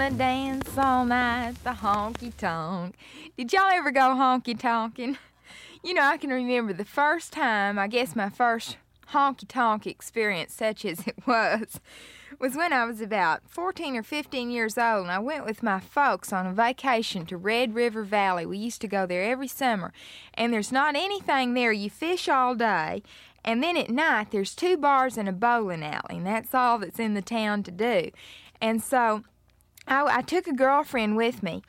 gonna dance all night the honky tonk. Did y'all ever go honky tonkin'? You know, I can remember the first time, I guess my first honky tonk experience, such as it was, was when I was about 14 or 15 years old and I went with my folks on a vacation to Red River Valley. We used to go there every summer, and there's not anything there. You fish all day, and then at night there's two bars and a bowling alley, and that's all that's in the town to do. And so I, I took a girlfriend with me.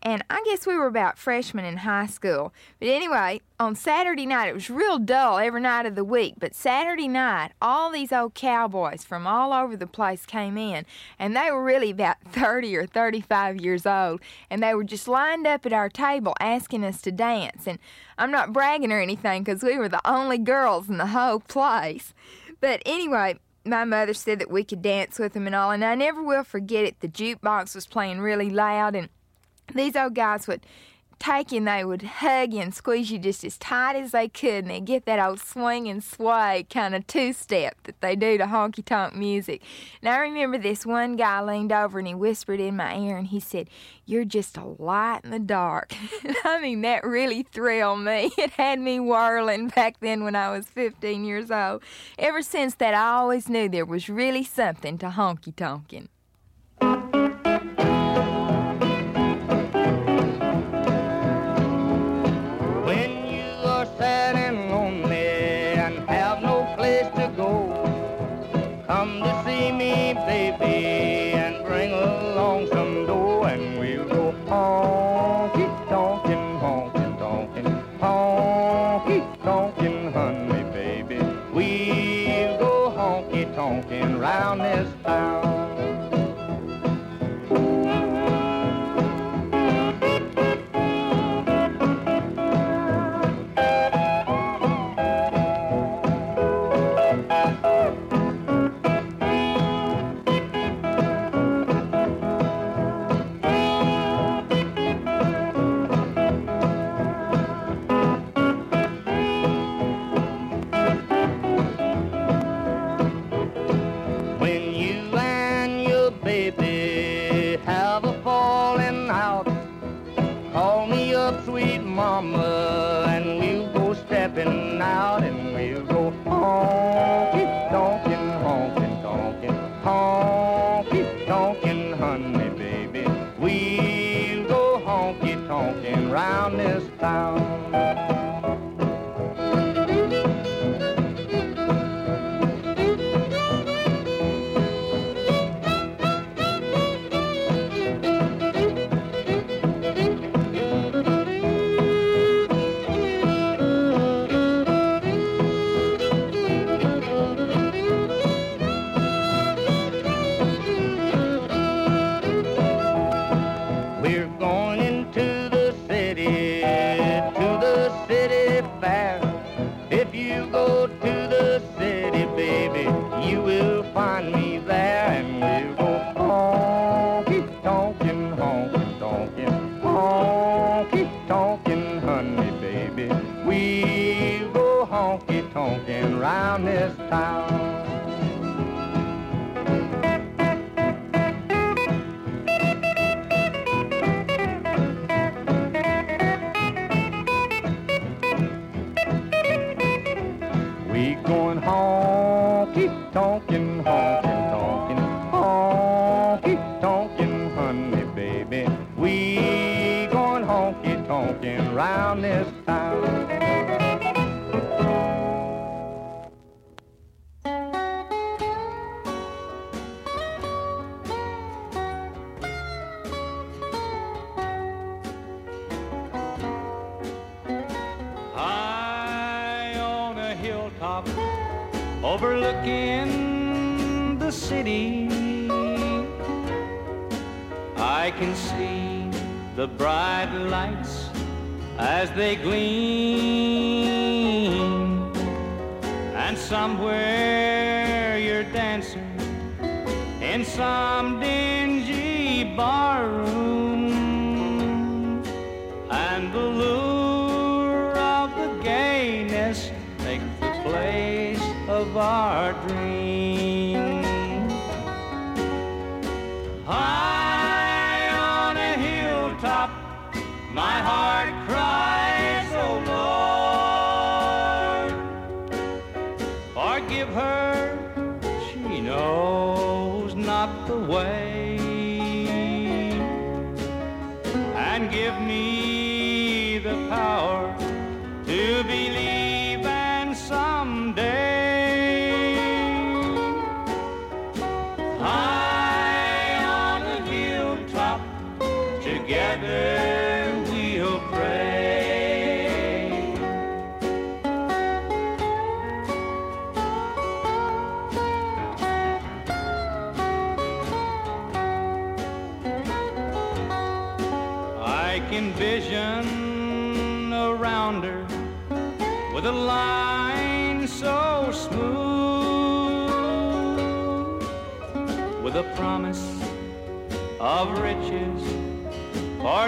And I guess we were about freshmen in high school. But anyway, on Saturday night, it was real dull every night of the week. But Saturday night, all these old cowboys from all over the place came in. And they were really about 30 or 35 years old. And they were just lined up at our table asking us to dance. And I'm not bragging or anything because we were the only girls in the whole place. But anyway, my mother said that we could dance with them and all, and I never will forget it. The jukebox was playing really loud, and these old guys would you and they would hug you and squeeze you just as tight as they could, and they'd get that old swing and sway kind of two step that they do to honky tonk music. And I remember this one guy leaned over and he whispered in my ear and he said, You're just a light in the dark. I mean, that really thrilled me. It had me whirling back then when I was 15 years old. Ever since that, I always knew there was really something to honky tonkin'. give her, she knows not the way.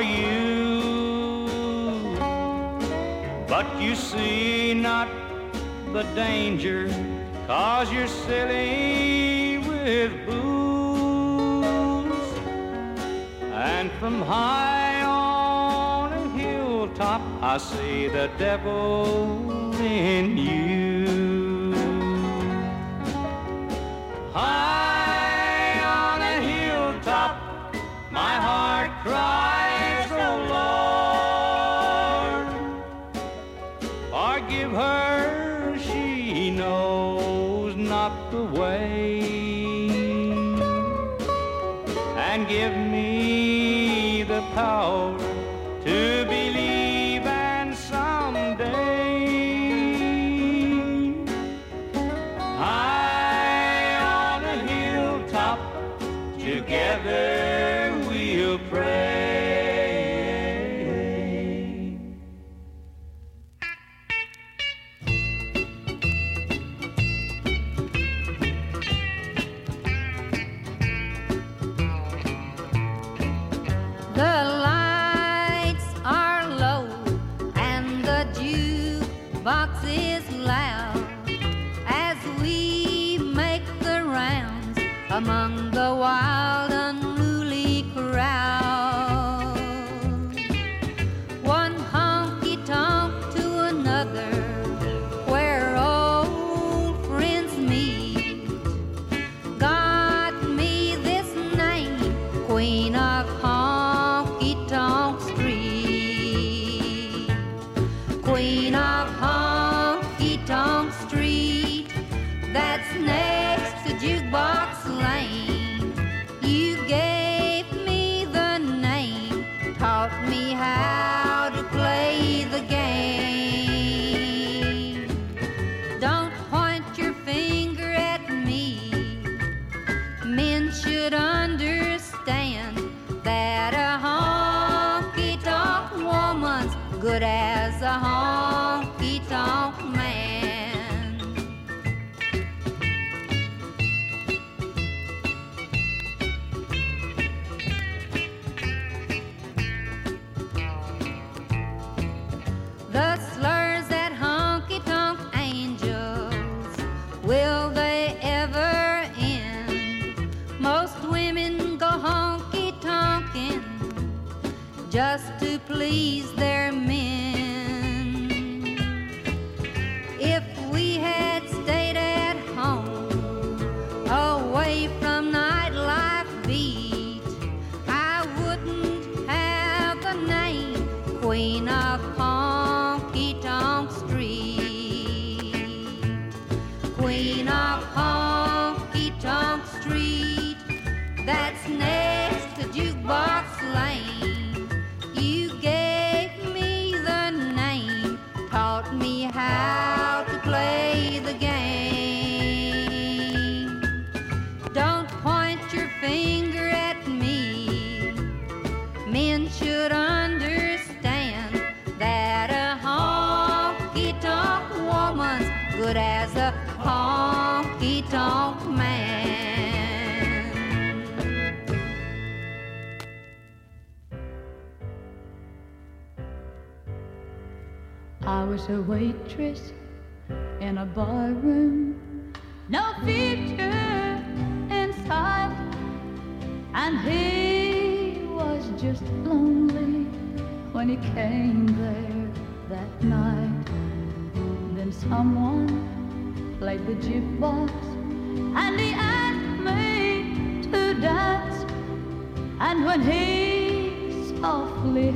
you. But you see not the danger, cause you're silly with booze. And from high on a hilltop, I see the devil in you. please their a waitress in a barroom. No future in sight, and he was just lonely when he came there that night. Then someone played the jukebox, and he asked me to dance. And when he softly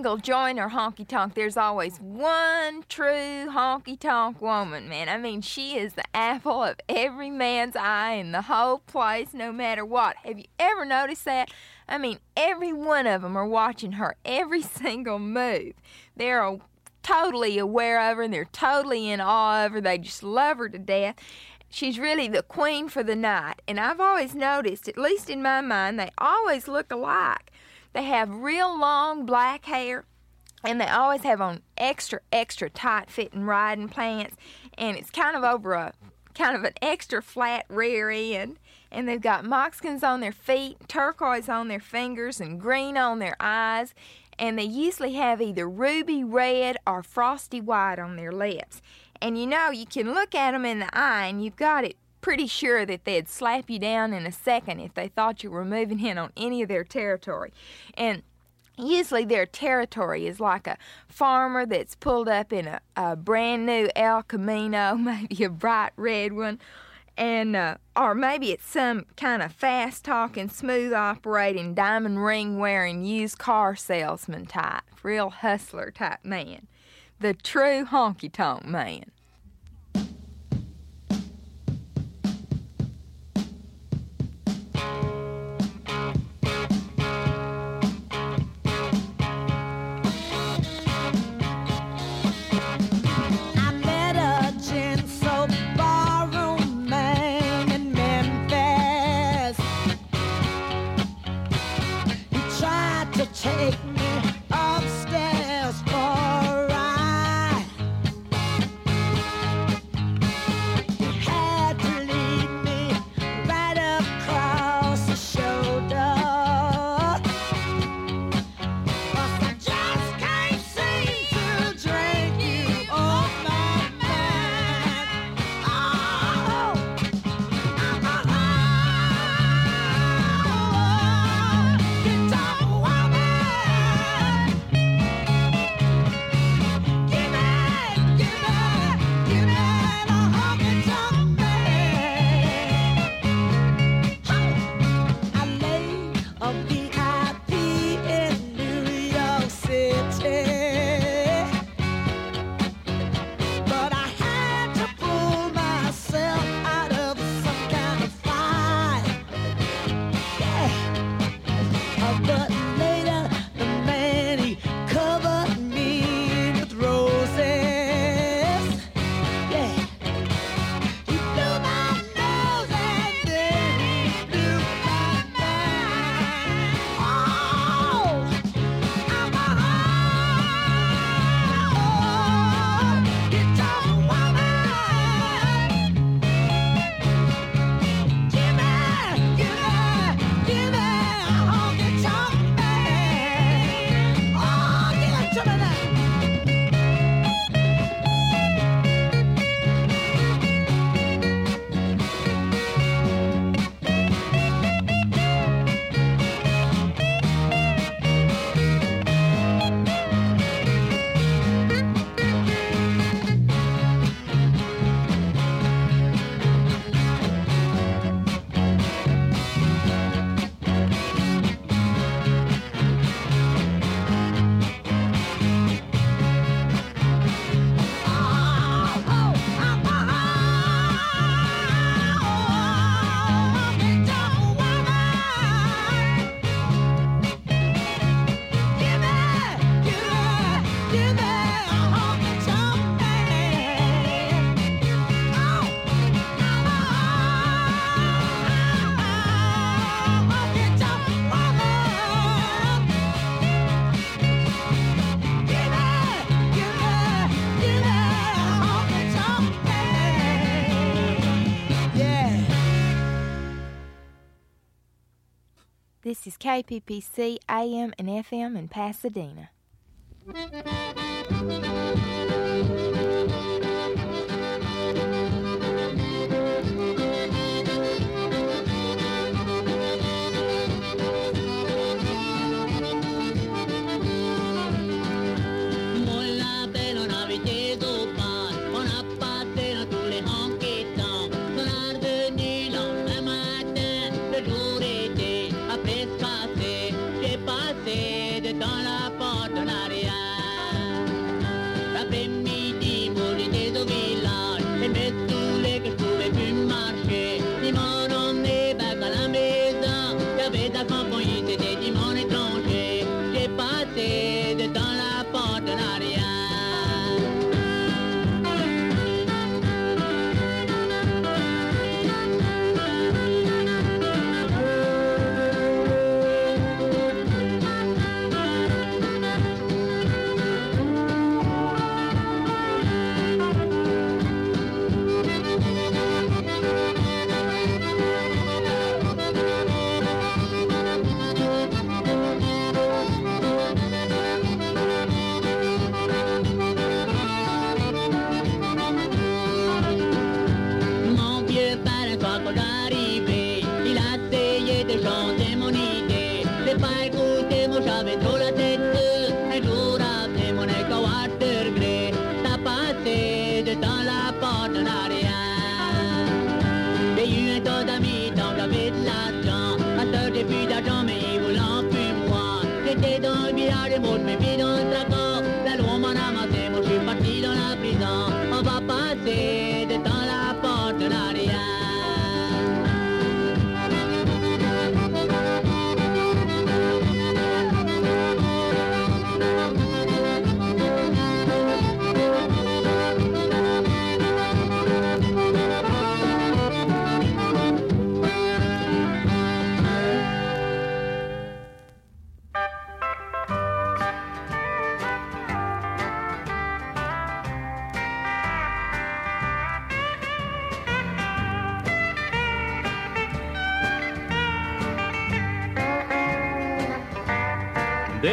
single joiner honky tonk, there's always one true honky tonk woman, man. I mean, she is the apple of every man's eye in the whole place, no matter what. Have you ever noticed that? I mean, every one of them are watching her every single move. They're a- totally aware of her and they're totally in awe of her. They just love her to death. She's really the queen for the night. And I've always noticed, at least in my mind, they always look alike. They have real long black hair and they always have on extra extra tight fitting riding pants and it's kind of over a kind of an extra flat rear end. And they've got moccasins on their feet turquoise on their fingers and green on their eyes. And they usually have either ruby red or frosty white on their lips. And you know you can look at them in the eye and you've got it pretty sure that they'd slap you down in a second if they thought you were moving in on any of their territory. And Usually, their territory is like a farmer that's pulled up in a, a brand new El Camino, maybe a bright red one, and uh, or maybe it's some kind of fast talking, smooth operating, diamond ring wearing used car salesman type, real hustler type man, the true honky tonk man. This is KPPC AM and FM in Pasadena.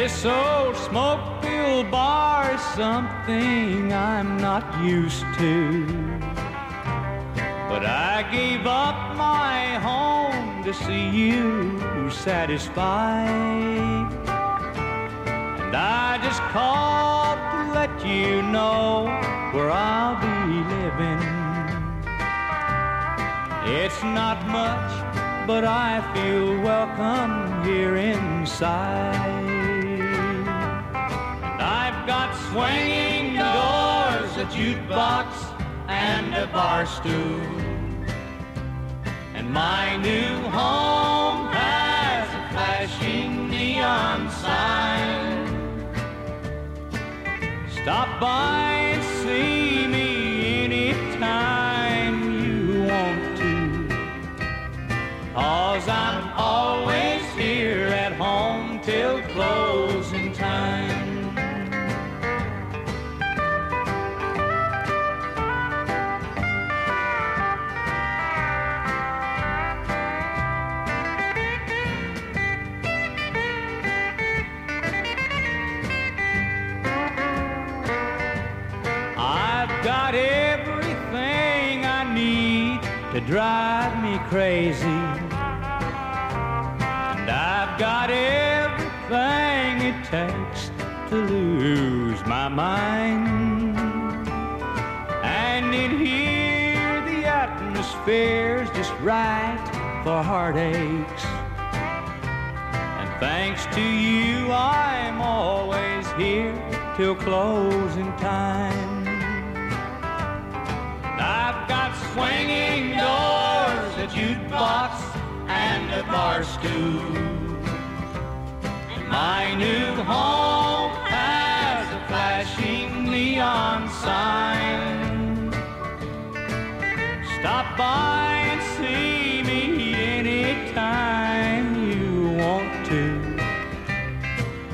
This old smoke filled bar is something I'm not used to. But I gave up my home to see you satisfied. And I just called to let you know where I'll be living. It's not much, but I feel welcome here inside. Swinging doors, a jukebox, and a bar stool. And my new home has a flashing neon sign. Stop by and see me anytime you want to. Cause I'm always here at home till drive me crazy. And I've got everything it takes to lose my mind. And in here, the atmosphere's just right for heartaches. And thanks to you, I'm always here till closing time. Swinging doors, a jukebox, and a bar stool. My new home has a flashing neon sign. Stop by and see me anytime you want to.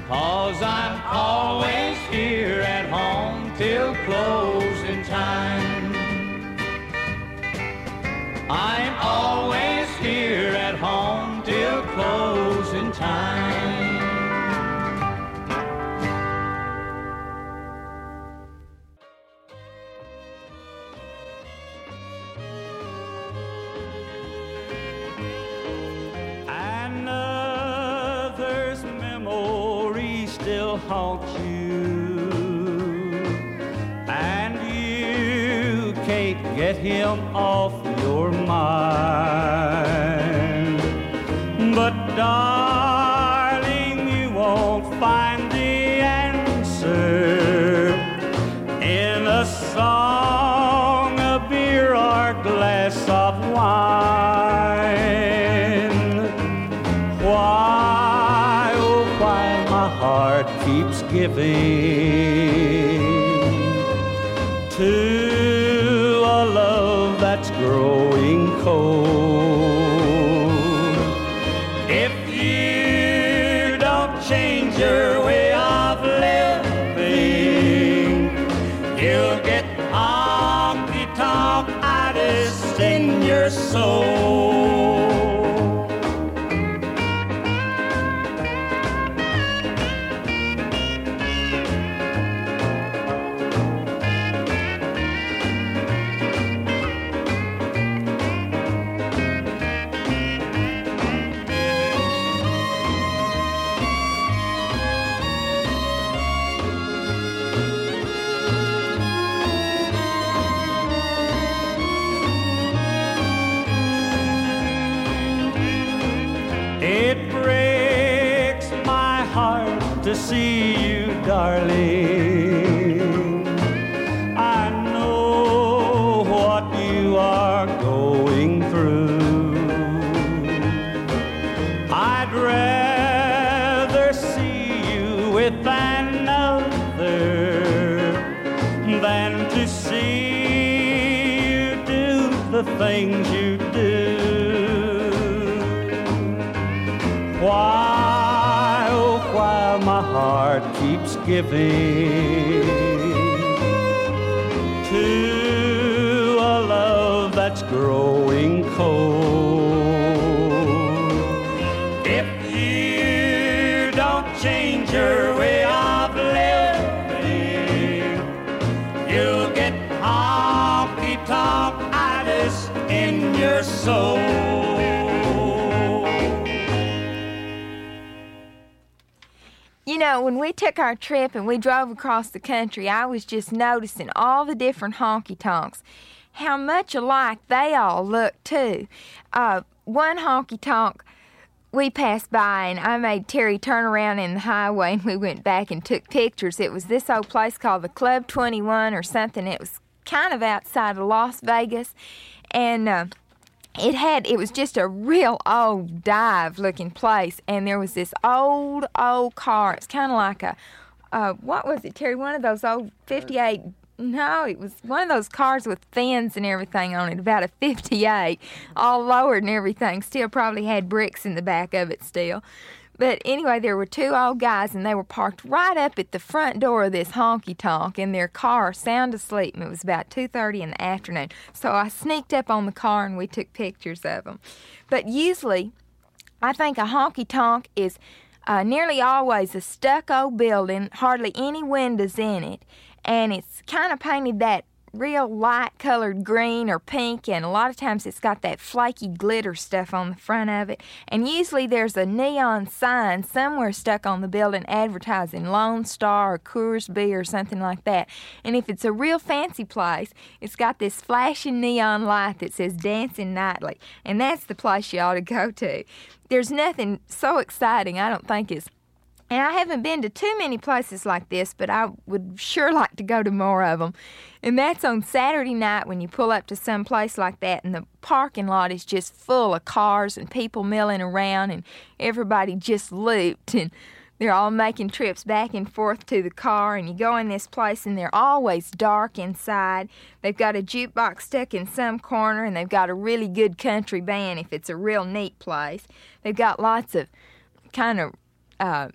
Cause I'm always here at home till closing I'm always here at home till closing time. And others' memories still haunt you. Get him off your mind. But darling, you won't find the answer in a song, a beer, or glass of wine. Why, oh, why my heart keeps giving giving when we took our trip and we drove across the country, I was just noticing all the different honky tonks, how much alike they all look, too. Uh, one honky tonk we passed by, and I made Terry turn around in the highway, and we went back and took pictures. It was this old place called the Club 21 or something. It was kind of outside of Las Vegas, and uh, it had it was just a real old dive looking place and there was this old old car. It's kind of like a uh, what was it terry one of those old 58 no it was one of those cars with fins and everything on it about a 58 all lowered and everything. Still probably had bricks in the back of it still but anyway, there were two old guys, and they were parked right up at the front door of this honky tonk in their car, sound asleep. And it was about two thirty in the afternoon. So I sneaked up on the car, and we took pictures of them. But usually, I think a honky tonk is uh, nearly always a stucco building, hardly any windows in it, and it's kind of painted that real light colored green or pink, and a lot of times it's got that flaky glitter stuff on the front of it. And usually there's a neon sign somewhere stuck on the building advertising Lone Star or Coors Beer or something like that. And if it's a real fancy place, it's got this flashing neon light that says Dancing Nightly, and that's the place you ought to go to. There's nothing so exciting, I don't think, as and I haven't been to too many places like this, but I would sure like to go to more of them. And that's on Saturday night when you pull up to some place like that, and the parking lot is just full of cars and people milling around, and everybody just looped, and they're all making trips back and forth to the car. And you go in this place, and they're always dark inside. They've got a jukebox stuck in some corner, and they've got a really good country band if it's a real neat place. They've got lots of kind of uh,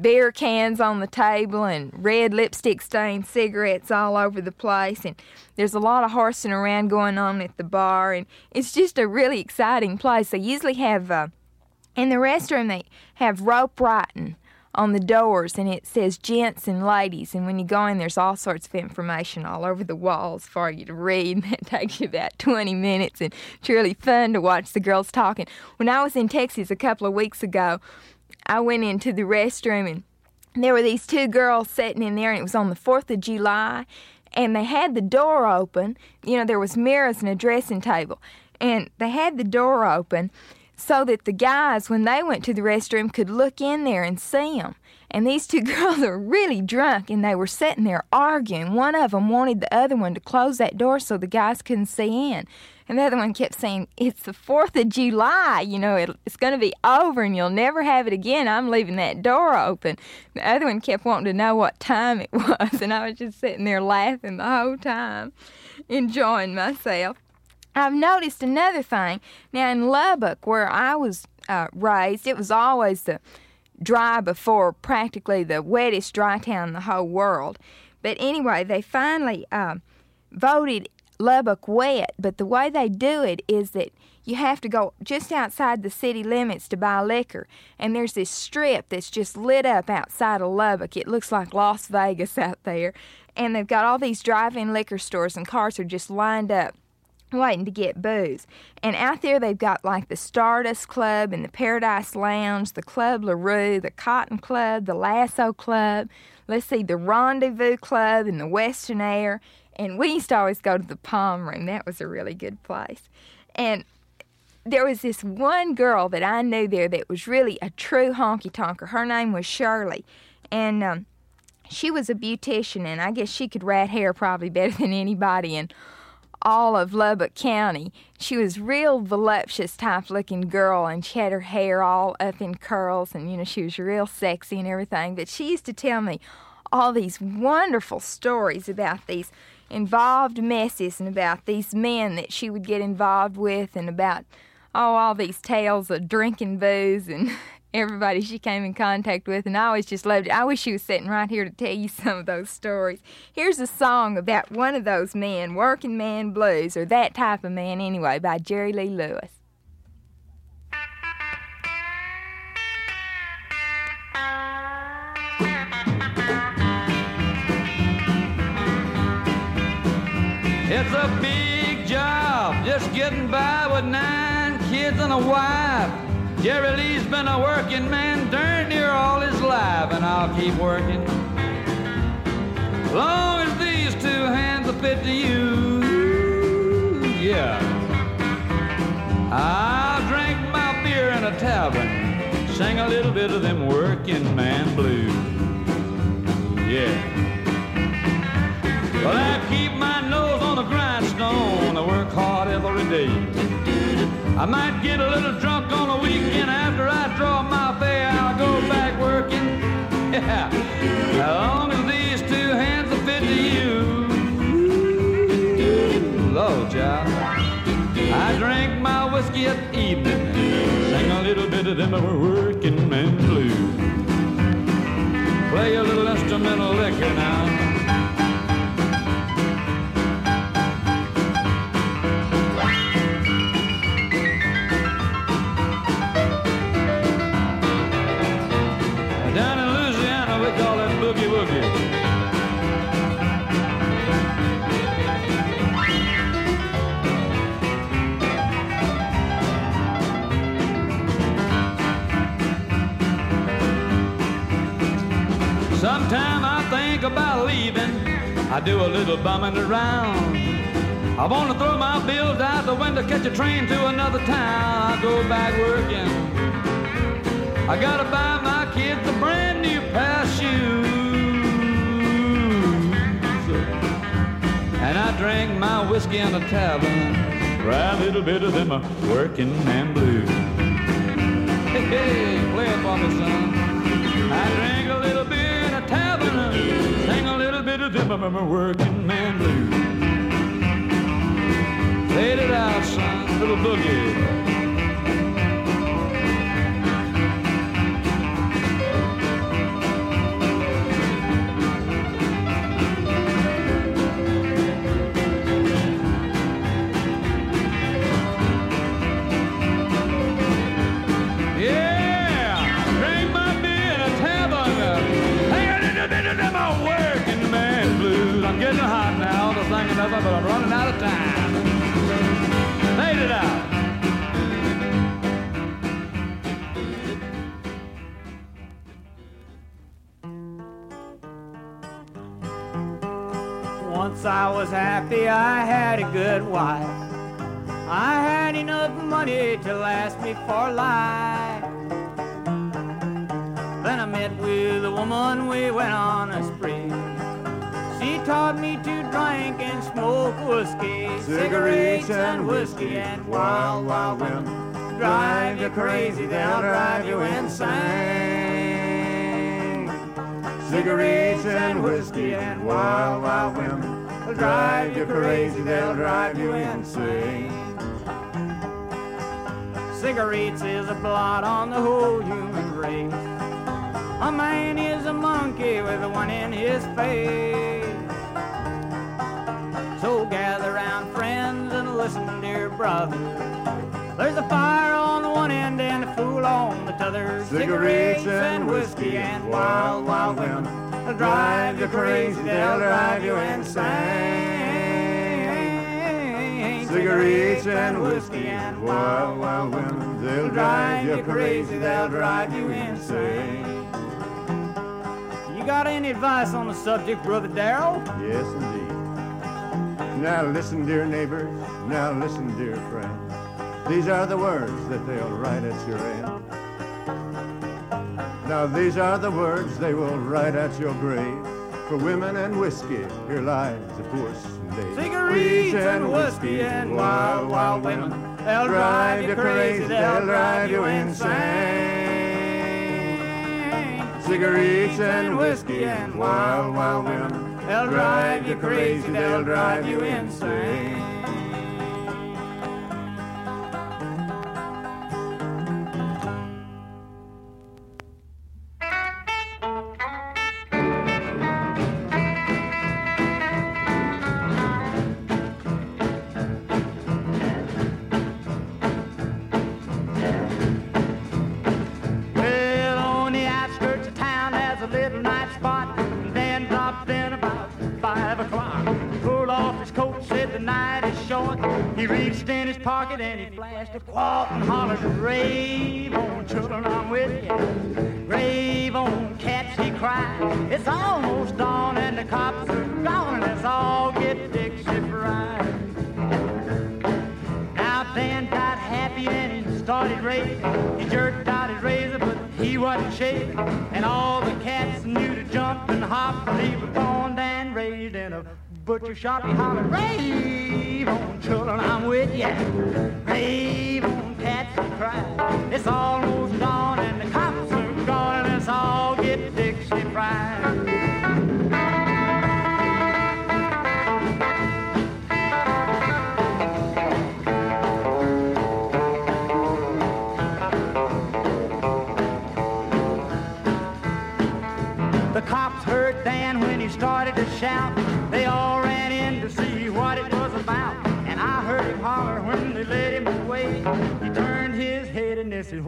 beer cans on the table and red lipstick stained cigarettes all over the place. And there's a lot of horsing around going on at the bar. And it's just a really exciting place. They usually have uh, in the restroom they have rope writing on the doors and it says gents and ladies. And when you go in there's all sorts of information all over the walls for you to read. And that takes you about 20 minutes and it's really fun to watch the girls talking. When i was in texas a couple of weeks ago I went into the restroom and there were these two girls sitting in there and it was on the 4th of July and they had the door open. You know, there was mirrors and a dressing table and they had the door open so that the guys when they went to the restroom could look in there and see them. And these two girls were really drunk and they were sitting there arguing. One of them wanted the other one to close that door so the guys couldn't see in. And the other one kept saying, It's the 4th of July. You know, it, it's going to be over and you'll never have it again. I'm leaving that door open. The other one kept wanting to know what time it was. And I was just sitting there laughing the whole time, enjoying myself. I've noticed another thing. Now, in Lubbock, where I was uh, raised, it was always the dry before practically the wettest dry town in the whole world. But anyway, they finally uh, voted Lubbock wet, but the way they do it is that you have to go just outside the city limits to buy liquor. And there's this strip that's just lit up outside of Lubbock. It looks like Las Vegas out there. And they've got all these drive in liquor stores, and cars are just lined up waiting to get booze. And out there, they've got like the Stardust Club and the Paradise Lounge, the Club LaRue, the Cotton Club, the Lasso Club. Let's see, the Rendezvous Club and the Western Air. And we used to always go to the Palm Room. That was a really good place. And there was this one girl that I knew there that was really a true honky tonker. Her name was Shirley. and um, she was a beautician, and I guess she could rat hair probably better than anybody in all of Lubbock County. She was real voluptuous type looking girl, and she had her hair all up in curls, and you know she was real sexy and everything. But she used to tell me all these wonderful stories about these involved messes and about these men that she would get involved with, and about oh all these tales of drinking booze and everybody she came in contact with, and I always just loved it. I wish she was sitting right here to tell you some of those stories. Here's a song about one of those men, working man blues, or that type of man anyway, by Jerry Lee Lewis. It's a big job, just getting by with nine kids and a wife. Jerry Lee's been a working man darn near all his life, and I'll keep working. Long as these two hands will fit to you, yeah. I'll drink my beer in a tavern, sing a little bit of them working man blues, yeah. Well, I keep my nose I work hard every day. I might get a little drunk on the weekend after I draw my pay. I'll go back working. Yeah, as long as these two hands are fit to you. Lord, child. I drink my whiskey at evening, sing a little bit of them working man blues. Play a little instrumental liquor now. Sometime I think about leaving. I do a little bumming around. I want to throw my bills out the window, catch a train to another town. I go back working. I gotta buy my kids a brand new pair of shoes. And I drink my whiskey in a tavern, try a little bit of them uh, working man blues. Hey, hey, play it for me, son. I drink a little bit bit of them uh, working man blues. Fade it out, son, little boogie. Now another, but I'm running out of time. It out. Once I was happy, I had a good wife. I had enough money to last me for life. Then I met with a woman, we went on a spree. Taught me to drink and smoke whiskey, cigarettes and whiskey and wild, wild women. Drive you crazy, they'll drive you insane. Cigarettes and whiskey and wild, wild women. Drive you crazy, they'll drive you insane. Cigarettes is a blot on the whole human race. A man is a monkey with a one in his face. Listen, dear brother. There's a fire on the one end and a fool on the t'other. Cigarettes and whiskey and wild, wild women. They'll drive you crazy, they'll drive you insane. Cigarettes and whiskey and wild, wild women. They'll drive you crazy, they'll drive you insane. You got any advice on the subject, Brother Derroll? Yes, indeed. Now listen, dear neighbors. Now listen, dear friends. These are the words that they'll write at your end. Now these are the words they will write at your grave. For women and whiskey, here lies a poor slave. Cigarettes and whiskey and wild, wild women. They'll drive you crazy, they'll drive you insane. Cigarettes and whiskey and wild, wild women. They'll drive you crazy, they'll drive you insane. Pocket and he flashed a quart and hollered, Rave on, children, I'm with you. Rave on, cats, he cried. It's almost dawn and the cops are gone and let's all get Dixie fried. Now Dan got happy and he started raving. He jerked out his razor, but he wasn't shaving. And all the cats knew to jump and hop. He was and in a butcher shop. He hollered, rave on children, I'm with ya. Rave on cats, he cried. It's almost dawn and the cops are gone and let's all get Dixie fried. The cops heard Dan when he started to shout.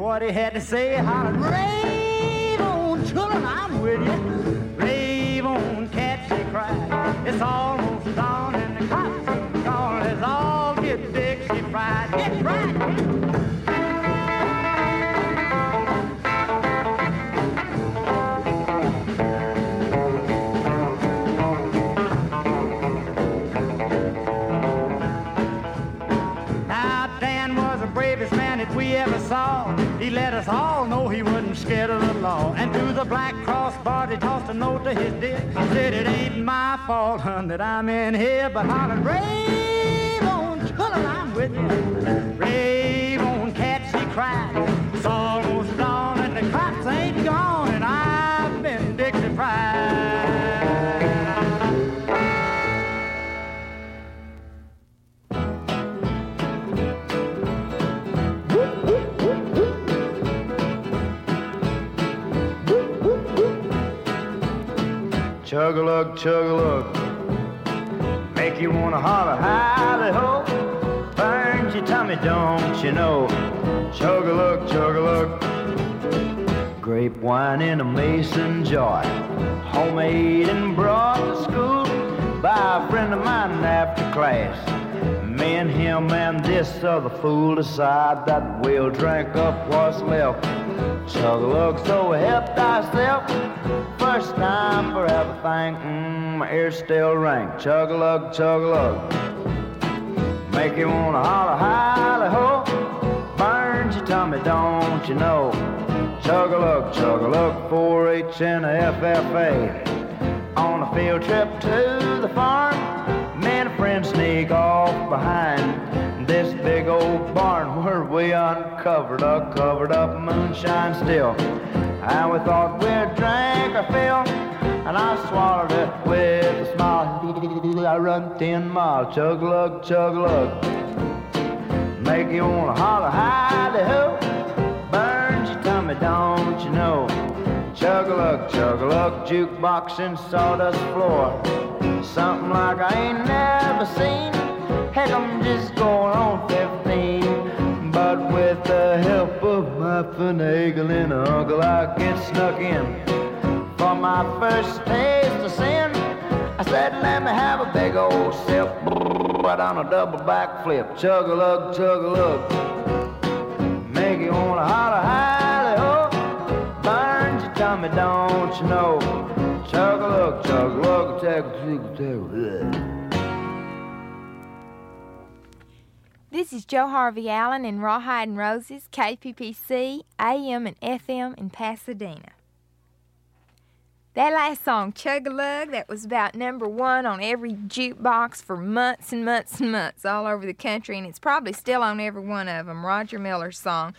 What he had to say. Hollered, rave on children, I'm with you. Rave on cats, he cried. It's almost dawn and the cops are gone. Let's all get Dixie fried. Get He let us all know he wasn't scared of the law. And to the Black Cross bar, he tossed a note to his dick. He Said it ain't my fault, hun, that I'm in here, but hollered, rave on, children, I'm with you. Rave on, cats, he cried. It's almost dawn and the cops ain't gone, and I've been Dixie fried. Chug-a-lug, chug-a-lug. Make you wanna holler, hally-ho. Burns your tummy, don't you know? Chug-a-lug, chug-a-lug. Grape wine in a mason jar. Homemade and brought to school by a friend of mine after class. Me and him and this other fool decide that we'll drink up what's left. Chug-a-lug, so help thyself. First time for everything, mm, my ears still ring. Chug-a-lug, chug-a-lug. Make you wanna holler, hally-ho. Burns your tummy, don't you know? Chug-a-lug, chug-a-lug, 4-H and a FFA. On a field trip to the farm, me and a friend sneak off behind this big old barn where we uncovered a covered up moonshine still. And we thought we'd drink our fill, and I swallowed it with a smile. I run ten miles, chug lug, chug lug. Make you wanna holler, howdy ho. Burns your tummy, don't you know? Chug a lug, chug a lug, jukebox and sawdust floor. Something like I ain't never seen. Heck, I'm just going on 15. But with the help of my finagling uncle, I get snuck in. For my first taste of sin, I said, let me have a big old sip. Right on a double backflip. Chug a lug, chug a lug. Make you wanna holler, hally ho. Burns your tummy, don't you know? Chug a lug, chug a lug, chug a chug a chug. This is Jo Harvey Allen in Rawhide and Roses, KPPC, AM and FM in Pasadena. That last song, Chug a Lug, that was about number one on every jukebox for months and months and months all over the country, and it's probably still on every one of them. Roger Miller's song.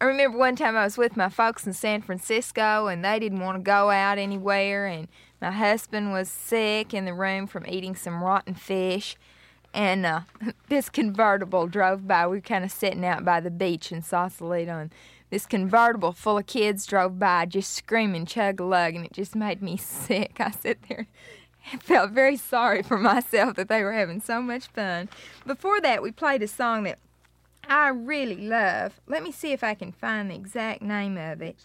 I remember one time I was with my folks in San Francisco, and they didn't want to go out anywhere, and my husband was sick in the room from eating some rotten fish. And uh, this convertible drove by. We were kind of sitting out by the beach in Sausalito, and this convertible full of kids drove by just screaming chug a lug, and it just made me sick. I sat there and felt very sorry for myself that they were having so much fun. Before that, we played a song that I really love. Let me see if I can find the exact name of it.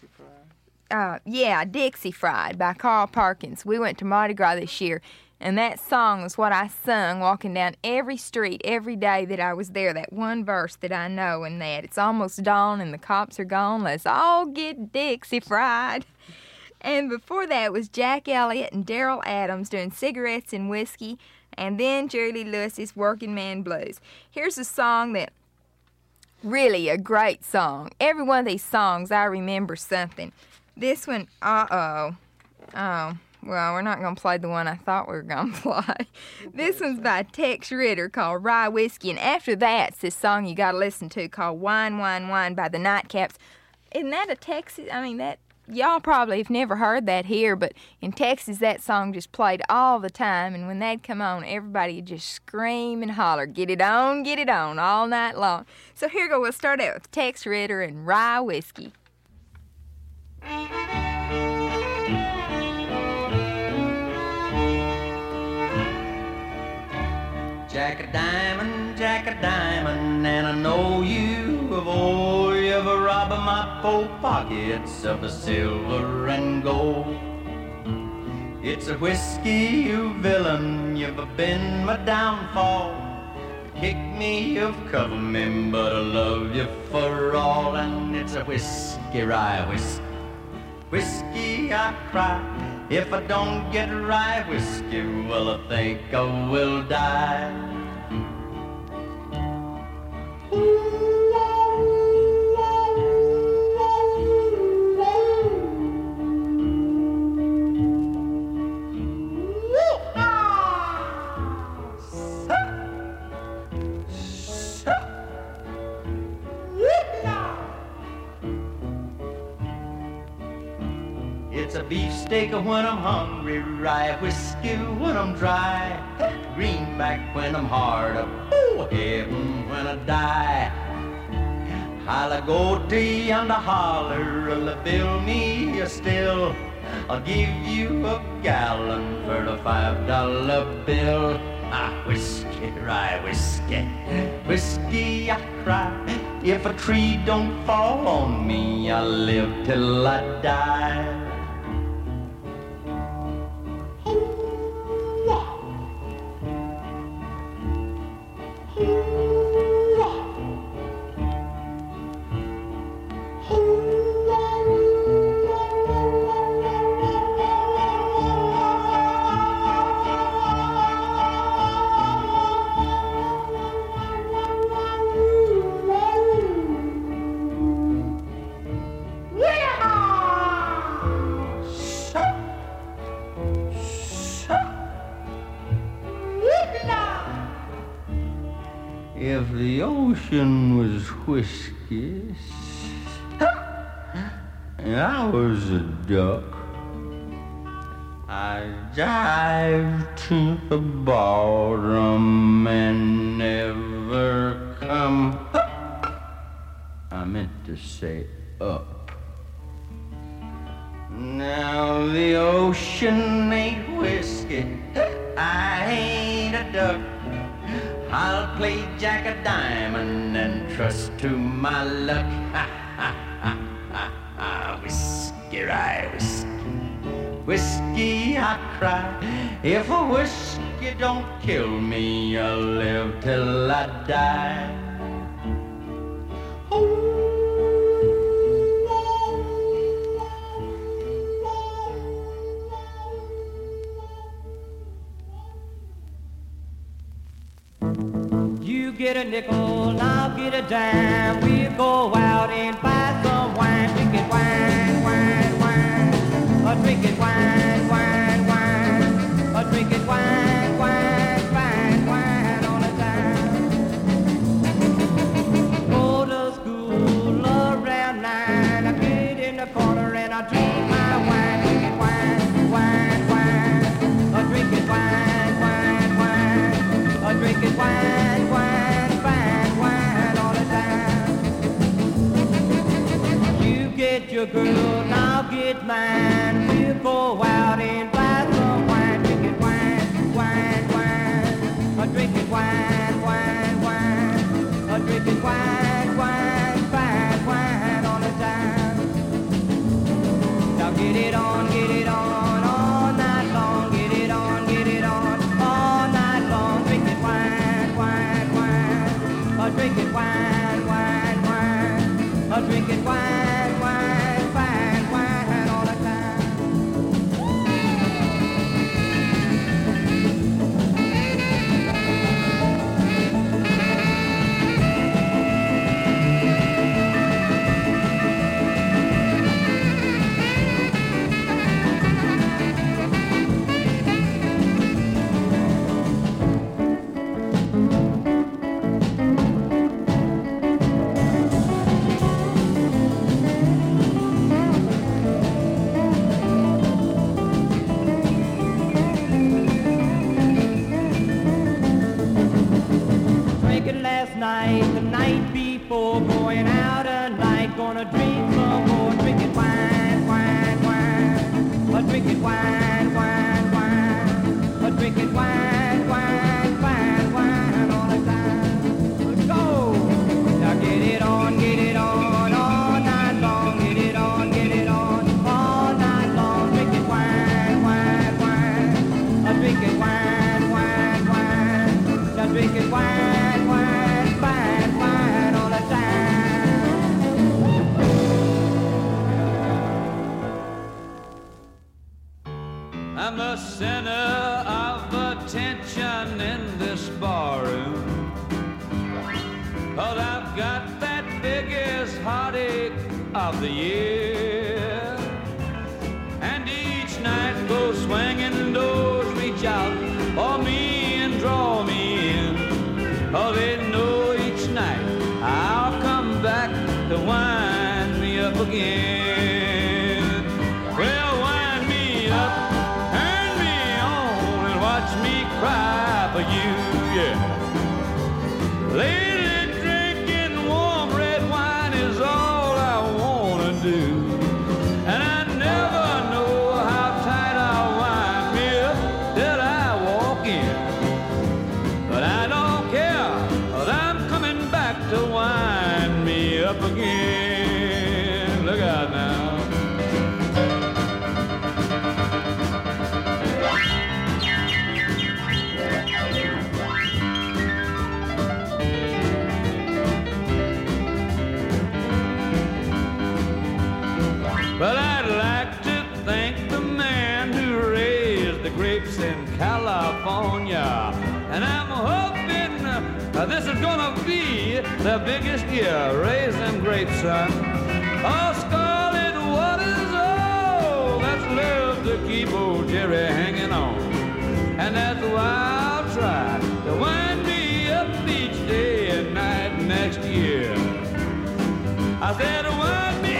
Uh, yeah, Dixie Fried by Carl Perkins. We went to Mardi Gras this year, and that song was what I sung walking down every street every day that I was there. That one verse that I know in that. It's almost dawn and the cops are gone. Let's all get Dixie Fried. And before that was Jack Elliott and Derroll Adams doing cigarettes and whiskey, and then Jerry Lee Lewis's Working Man Blues. Here's a song that really a great song. Every one of these songs, I remember something. This one, uh oh. Oh, well, we're not going to play the one I thought we were going to play. This one's by Tex Ritter called Rye Whiskey. And after that's this song you got to listen to called Wine, Wine, Wine by the Nightcaps. Isn't that a Texas? I mean, that. Y'all probably have never heard that here, but in Texas, that song just played all the time. And when they'd come on, everybody would just scream and holler, Get it on, get it on, all night long. So here we go. We'll start out with Tex Ritter and Rye Whiskey. Jack a diamond, Jack a diamond, and I know you of old. You've robbed my poor pockets of the silver and gold. It's a whiskey, you villain, you've been my downfall. Kick me, you've covered me, but I love you for all. And it's a whiskey, rye whiskey, whiskey I cry. If I don't get rye whiskey, well, I think I will die. It's beefsteak when I'm hungry, rye whiskey when I'm dry, greenback when I'm hard up, oh heaven when I die. I'll go to yonder holler, I'll bill me a still. I'll give you a gallon for a five dollar bill. Ah, whiskey, rye whiskey, whiskey I cry. If a tree don't fall on me, I'll live till I die. If whiskey, and I was a duck, I'd dive to the bottom and never come. I meant to say up. Now the ocean ain't whiskey, I ain't a duck. I'll play Jack a diamond and trust to my luck. Ha ha ha ha ha. Whiskey, rye whiskey, whiskey I cry. If a whiskey don't kill me, I'll live till I die. You get a nickel, I'll get a dime. We'll go out and buy some wine, drink it wine, wine, wine. or drink it wine, wine, wine. or drink it wine, wine, wine, wine on a dime. Go to school around nine. I get in the corner and I drink my a girl and I'll get mine. We'll go out and buy some wine, drinking wine, wine, wine, a drinking wine, wine, wine, a drinking wine, wine, fine wine on a dime. Now get it on, get it. for going out at night, gonna drink some more, drinking wine, wine, wine, but drinking wine, wine, wine, but drinking wine. barroom. I've got that biggest heartache of the year. And each night those swinging doors reach out for me and draw me in. Cause This is gonna be the biggest year. Raise them grapes, son. Oh, Scarlet, waters, oh, that's love to keep old Jerry hanging on? And that's why I'll try to wind me up each day and night next year. I said, wind me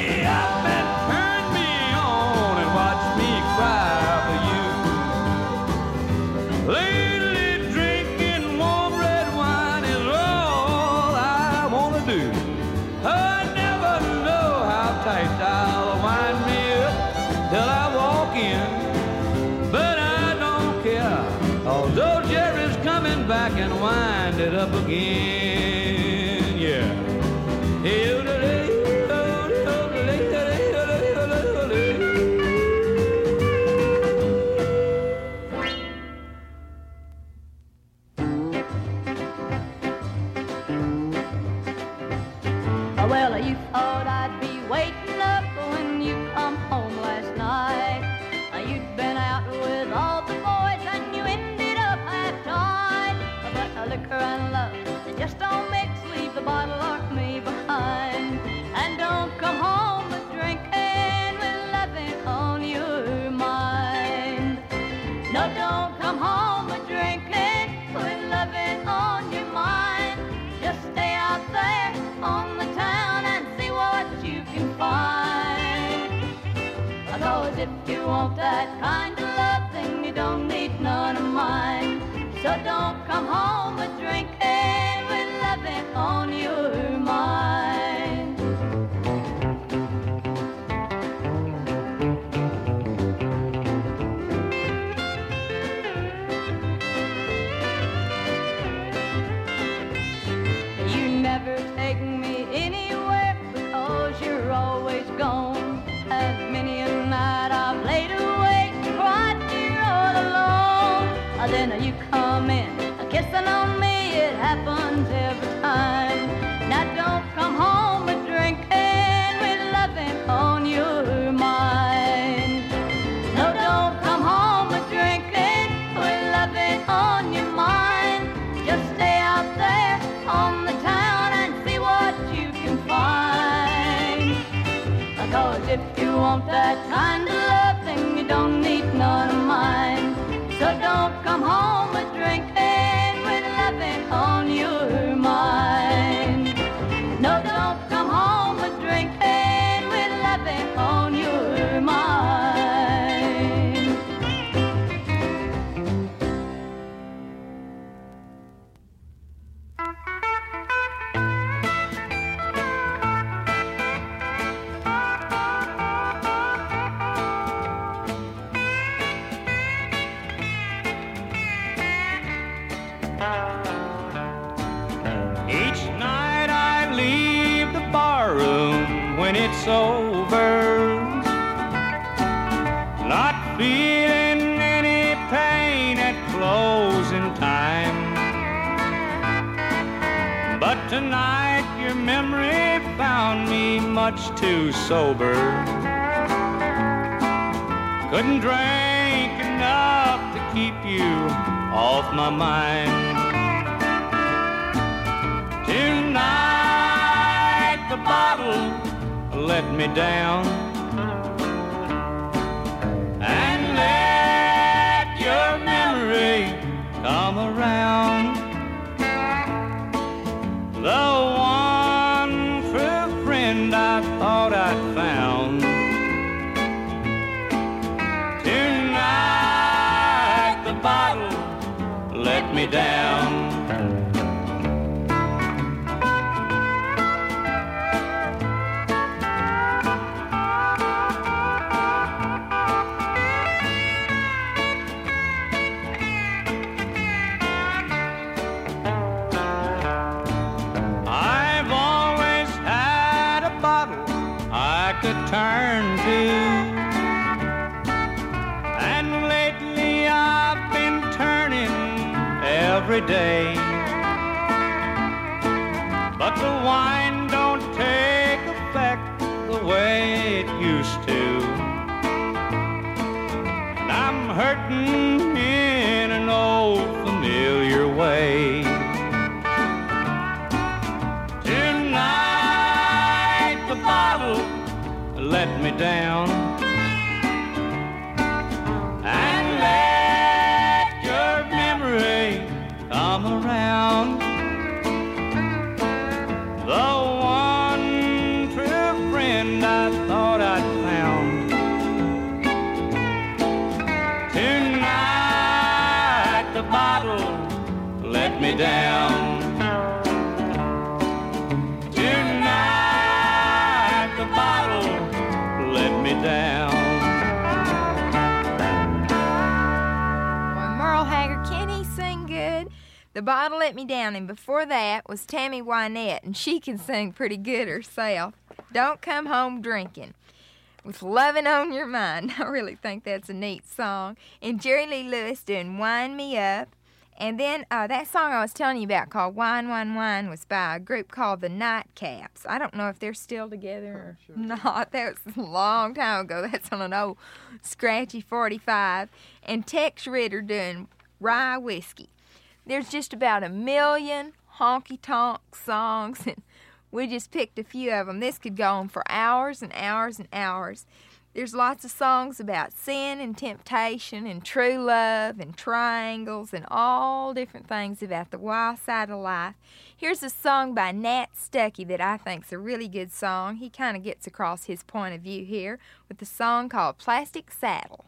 with loving on your mind. You never take me anywhere because you're always gone. As many a night I've laid awake, cried here all alone. Then you come. If you want that kind of love, then you don't need none of mine. So don't come home with drinking with loving on your much too sober. Couldn't drink enough to keep you off my mind. Tonight the bottle let me down down. Bottle let me down The Bottle Let Me Down, and before that was Tammy Wynette, and she can sing pretty good herself. Don't come home drinking. With loving on your mind. I really think that's a neat song. And Jerry Lee Lewis doing Wind Me Up. And then uh, that song I was telling you about called Wine, Wine, Wine was by a group called the Nightcaps. I don't know if they're still together or not. That was a long time ago. That's on an old scratchy 45. And Tex Ritter doing Rye Whiskey. There's just about a million honky tonk songs, and we just picked a few of them. This could go on for hours and hours and hours. There's lots of songs about sin and temptation and true love and triangles and all different things about the wild side of life. Here's a song by Nat Stuckey that I think's a really good song. He kind of gets across his point of view here with a song called Plastic Saddle.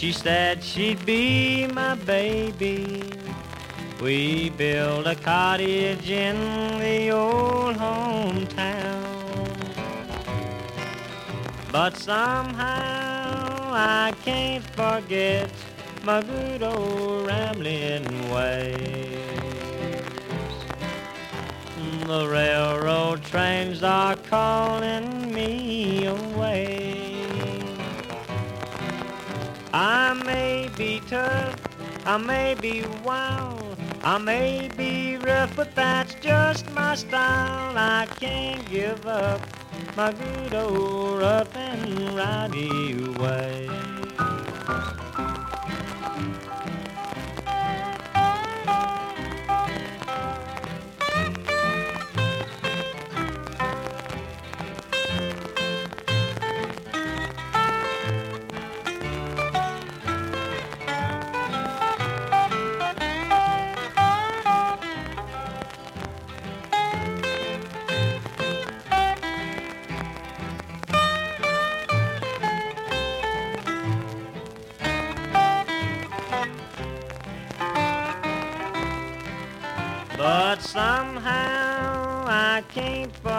She said she'd be my baby. We built a cottage in the old hometown. But somehow I can't forget my good old rambling ways. The railroad trains are calling be tough, I may be wild, I may be rough, but that's just my style. I can't give up my good old rough and rowdy way.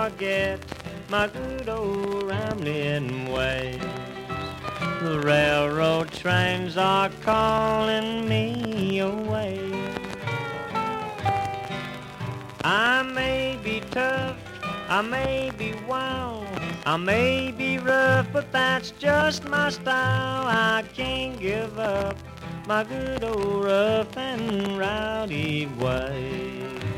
Forget my good old rambling ways. The railroad trains are calling me away. I may be tough, I may be wild, I may be rough, but that's just my style. I can't give up my good old rough and rowdy way.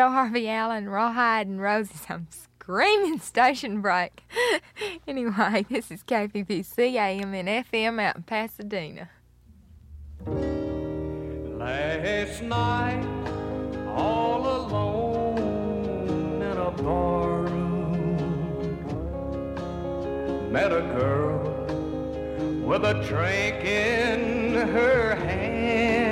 Jo Harvey Allen, Rawhide and Roses. I'm screaming station break. anyway, this is KPPC AM and FM out in Pasadena. Last night, all alone in a bar room, met a girl with a drink in her hand.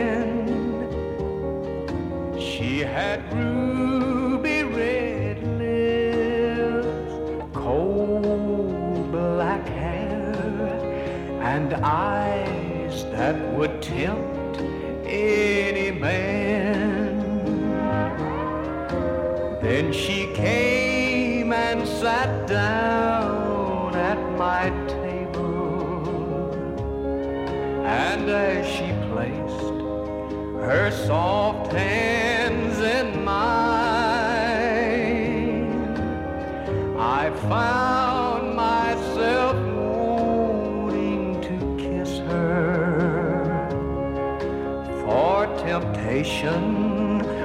eyes that would tempt any man. Then she came and sat down at my table, and as she placed her soft hand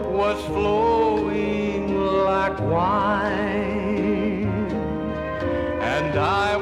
was flowing like wine, and I.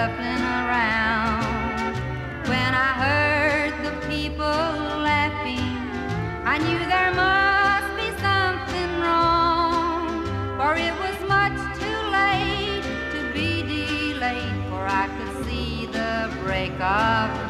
shuffling around. When I heard the people laughing, I knew there must be something wrong, for it was much too late to be delayed, for I could see the break of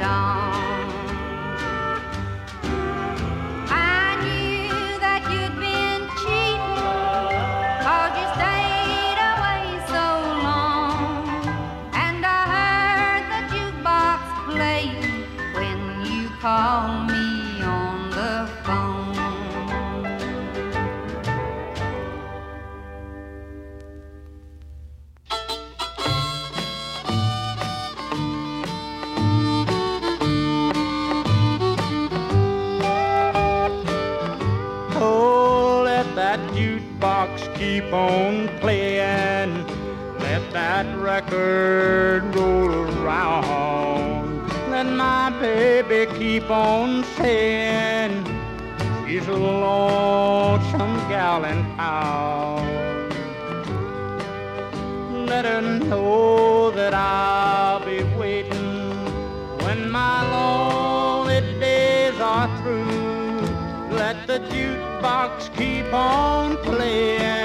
on playing. Let that record roll around. Let my baby keep on saying she's a lonesome gal in town. Let her know that I'll be waiting when my lonely days are through. Let the jukebox keep on playing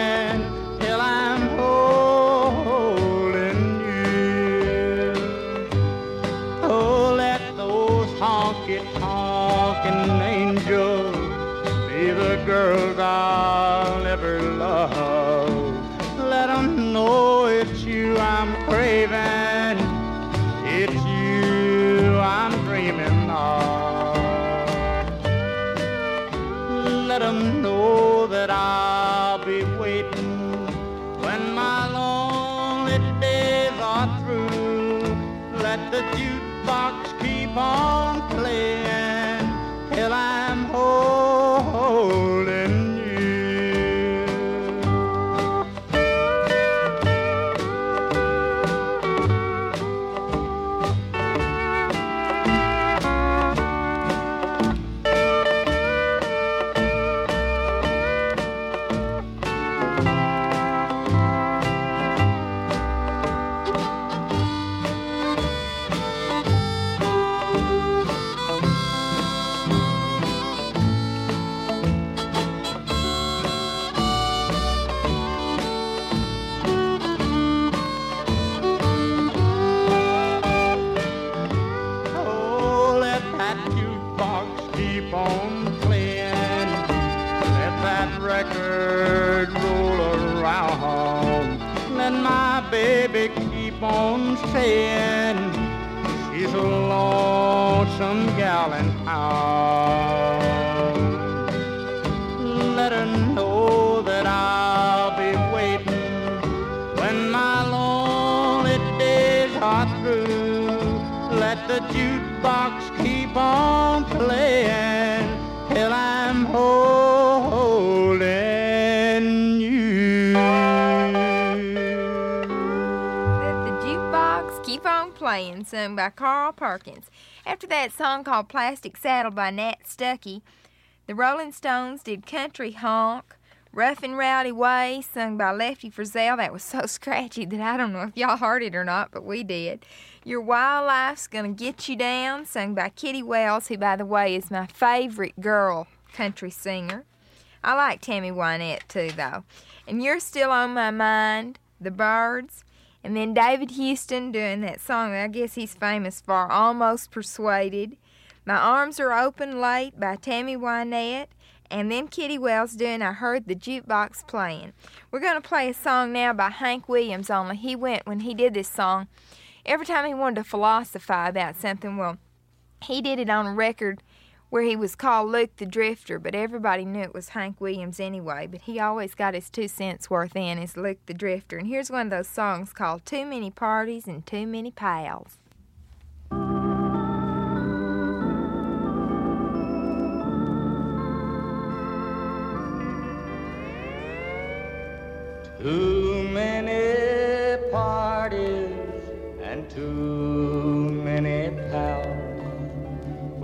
Let my baby keep on saying she's a lonesome gal in town. Let her know that I'll be waiting when my lonely days are through. Let the jukebox keep on playing playing, sung by Carl Perkins. After that song called Plastic Saddle by Nat Stuckey, the Rolling Stones did Country Honk, Rough and Rowdy Way, sung by Lefty Frizzell. That was so scratchy that I don't know if y'all heard it or not, but we did. Your Wild Life's Gonna Get You Down, sung by Kitty Wells, who, by the way, is my favorite girl country singer. I like Tammy Wynette too, though. And You're Still on My Mind, The Byrds, and then David Houston doing that song I guess he's famous for, Almost Persuaded. My Arms Are Open Late by Tammy Wynette. And then Kitty Wells doing I Heard the Jukebox Playing. We're going to play a song now by Hank Williams, only he went, when he did this song, every time he wanted to philosophize about something, well, he did it on a record where he was called Luke the Drifter, but everybody knew it was Hank Williams anyway. But he always got his two cents worth in as Luke the Drifter. And here's one of those songs called Too Many Parties and Too Many Pals. Too many parties and too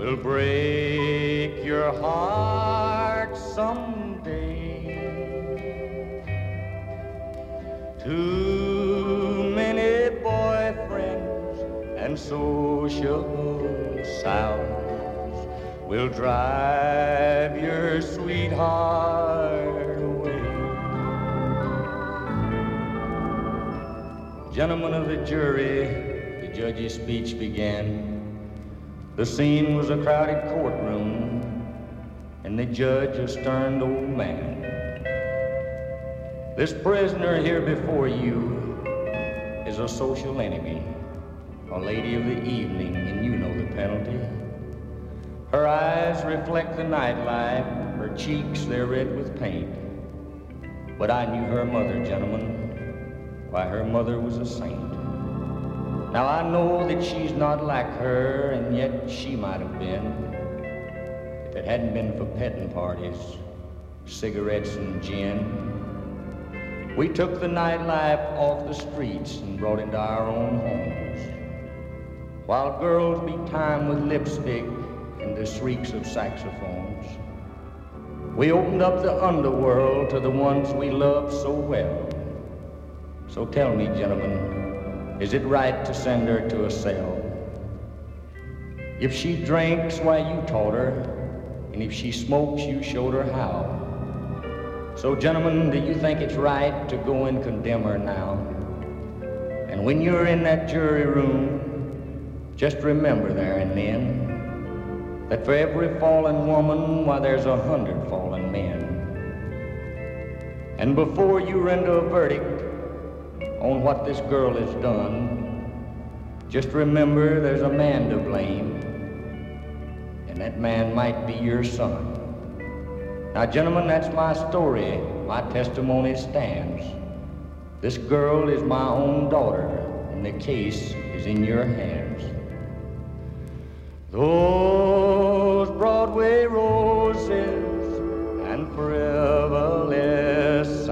will break your heart someday. Too many boyfriends and social sounds will drive your sweetheart away. Gentlemen of the jury, the judge's speech began. The scene was a crowded courtroom, and the judge a stern old man. This prisoner here before you is a social enemy, a lady of the evening, and you know the penalty. Her eyes reflect the nightlife, her cheeks they're red with paint. But I knew her mother, gentlemen. Why, her mother was a saint. Now I know that she's not like her, and yet she might have been. If it hadn't been for petting parties, cigarettes and gin. We took the nightlife off the streets and brought it into our own homes. While girls beat time with lipstick and the shrieks of saxophones. We opened up the underworld to the ones we loved so well. So tell me, gentlemen, is it right to send her to a cell? If she drinks, why you taught her, and if she smokes, you showed her how. So, gentlemen, do you think it's right to go and condemn her now? And when you're in that jury room, just remember there and then that for every fallen woman, why, there's a hundred fallen men. And before you render a verdict, on what this girl has done, just remember there's a man to blame, and that man might be your son. Now, gentlemen, that's my story. My testimony stands. This girl is my own daughter, and the case is in your hands. Those Broadway roses and frivolous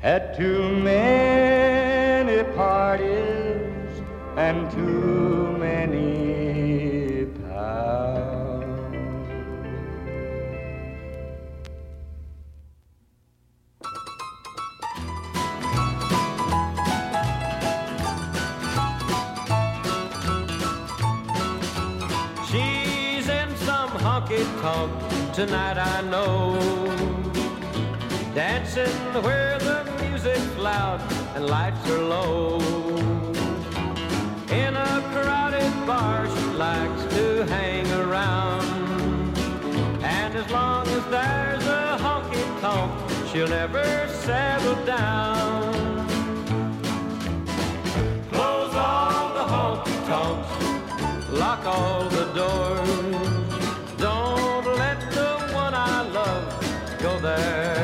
had too many parties and too many pals. She's in some honky tonk tonight, I know. Dancing where the music's loud and lights are low. In a crowded bar, she likes to hang around. And as long as there's a honky tonk, she'll never settle down. Close all the honky tonks lock all the doors. Don't let the one I love go there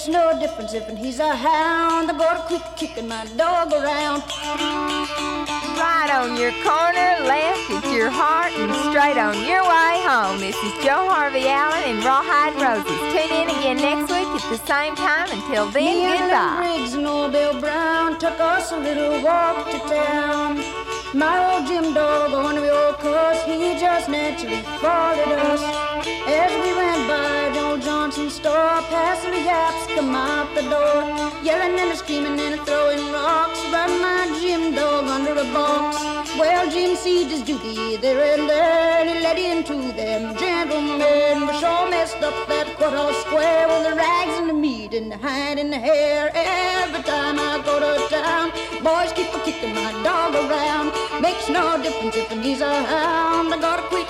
Makes no difference if he's a hound. I go to quit kicking my dog around. Right on your corner, left at your heart, and straight on your way home. This is Jo Harvey Allen and Rawhide Roses. Tune in again next week at the same time. Until then, Me and goodbye. Briggs and old Bill Brown took us a little walk to town. My old Jim dog on the old course, he just naturally followed us. As we went by Joe Johnson's store, passing the yaps come out the door, yelling and screaming and throwing rocks. Run my Jim dog under a box. Well, Jim seed his duty there and there, and he led into them gentlemen. We sure messed up that quarter square with the rags and the meat and the hide and the hair. Every time I go to town, boys keep a kicking my dog around. Makes no difference if he's a hound. I gotta quit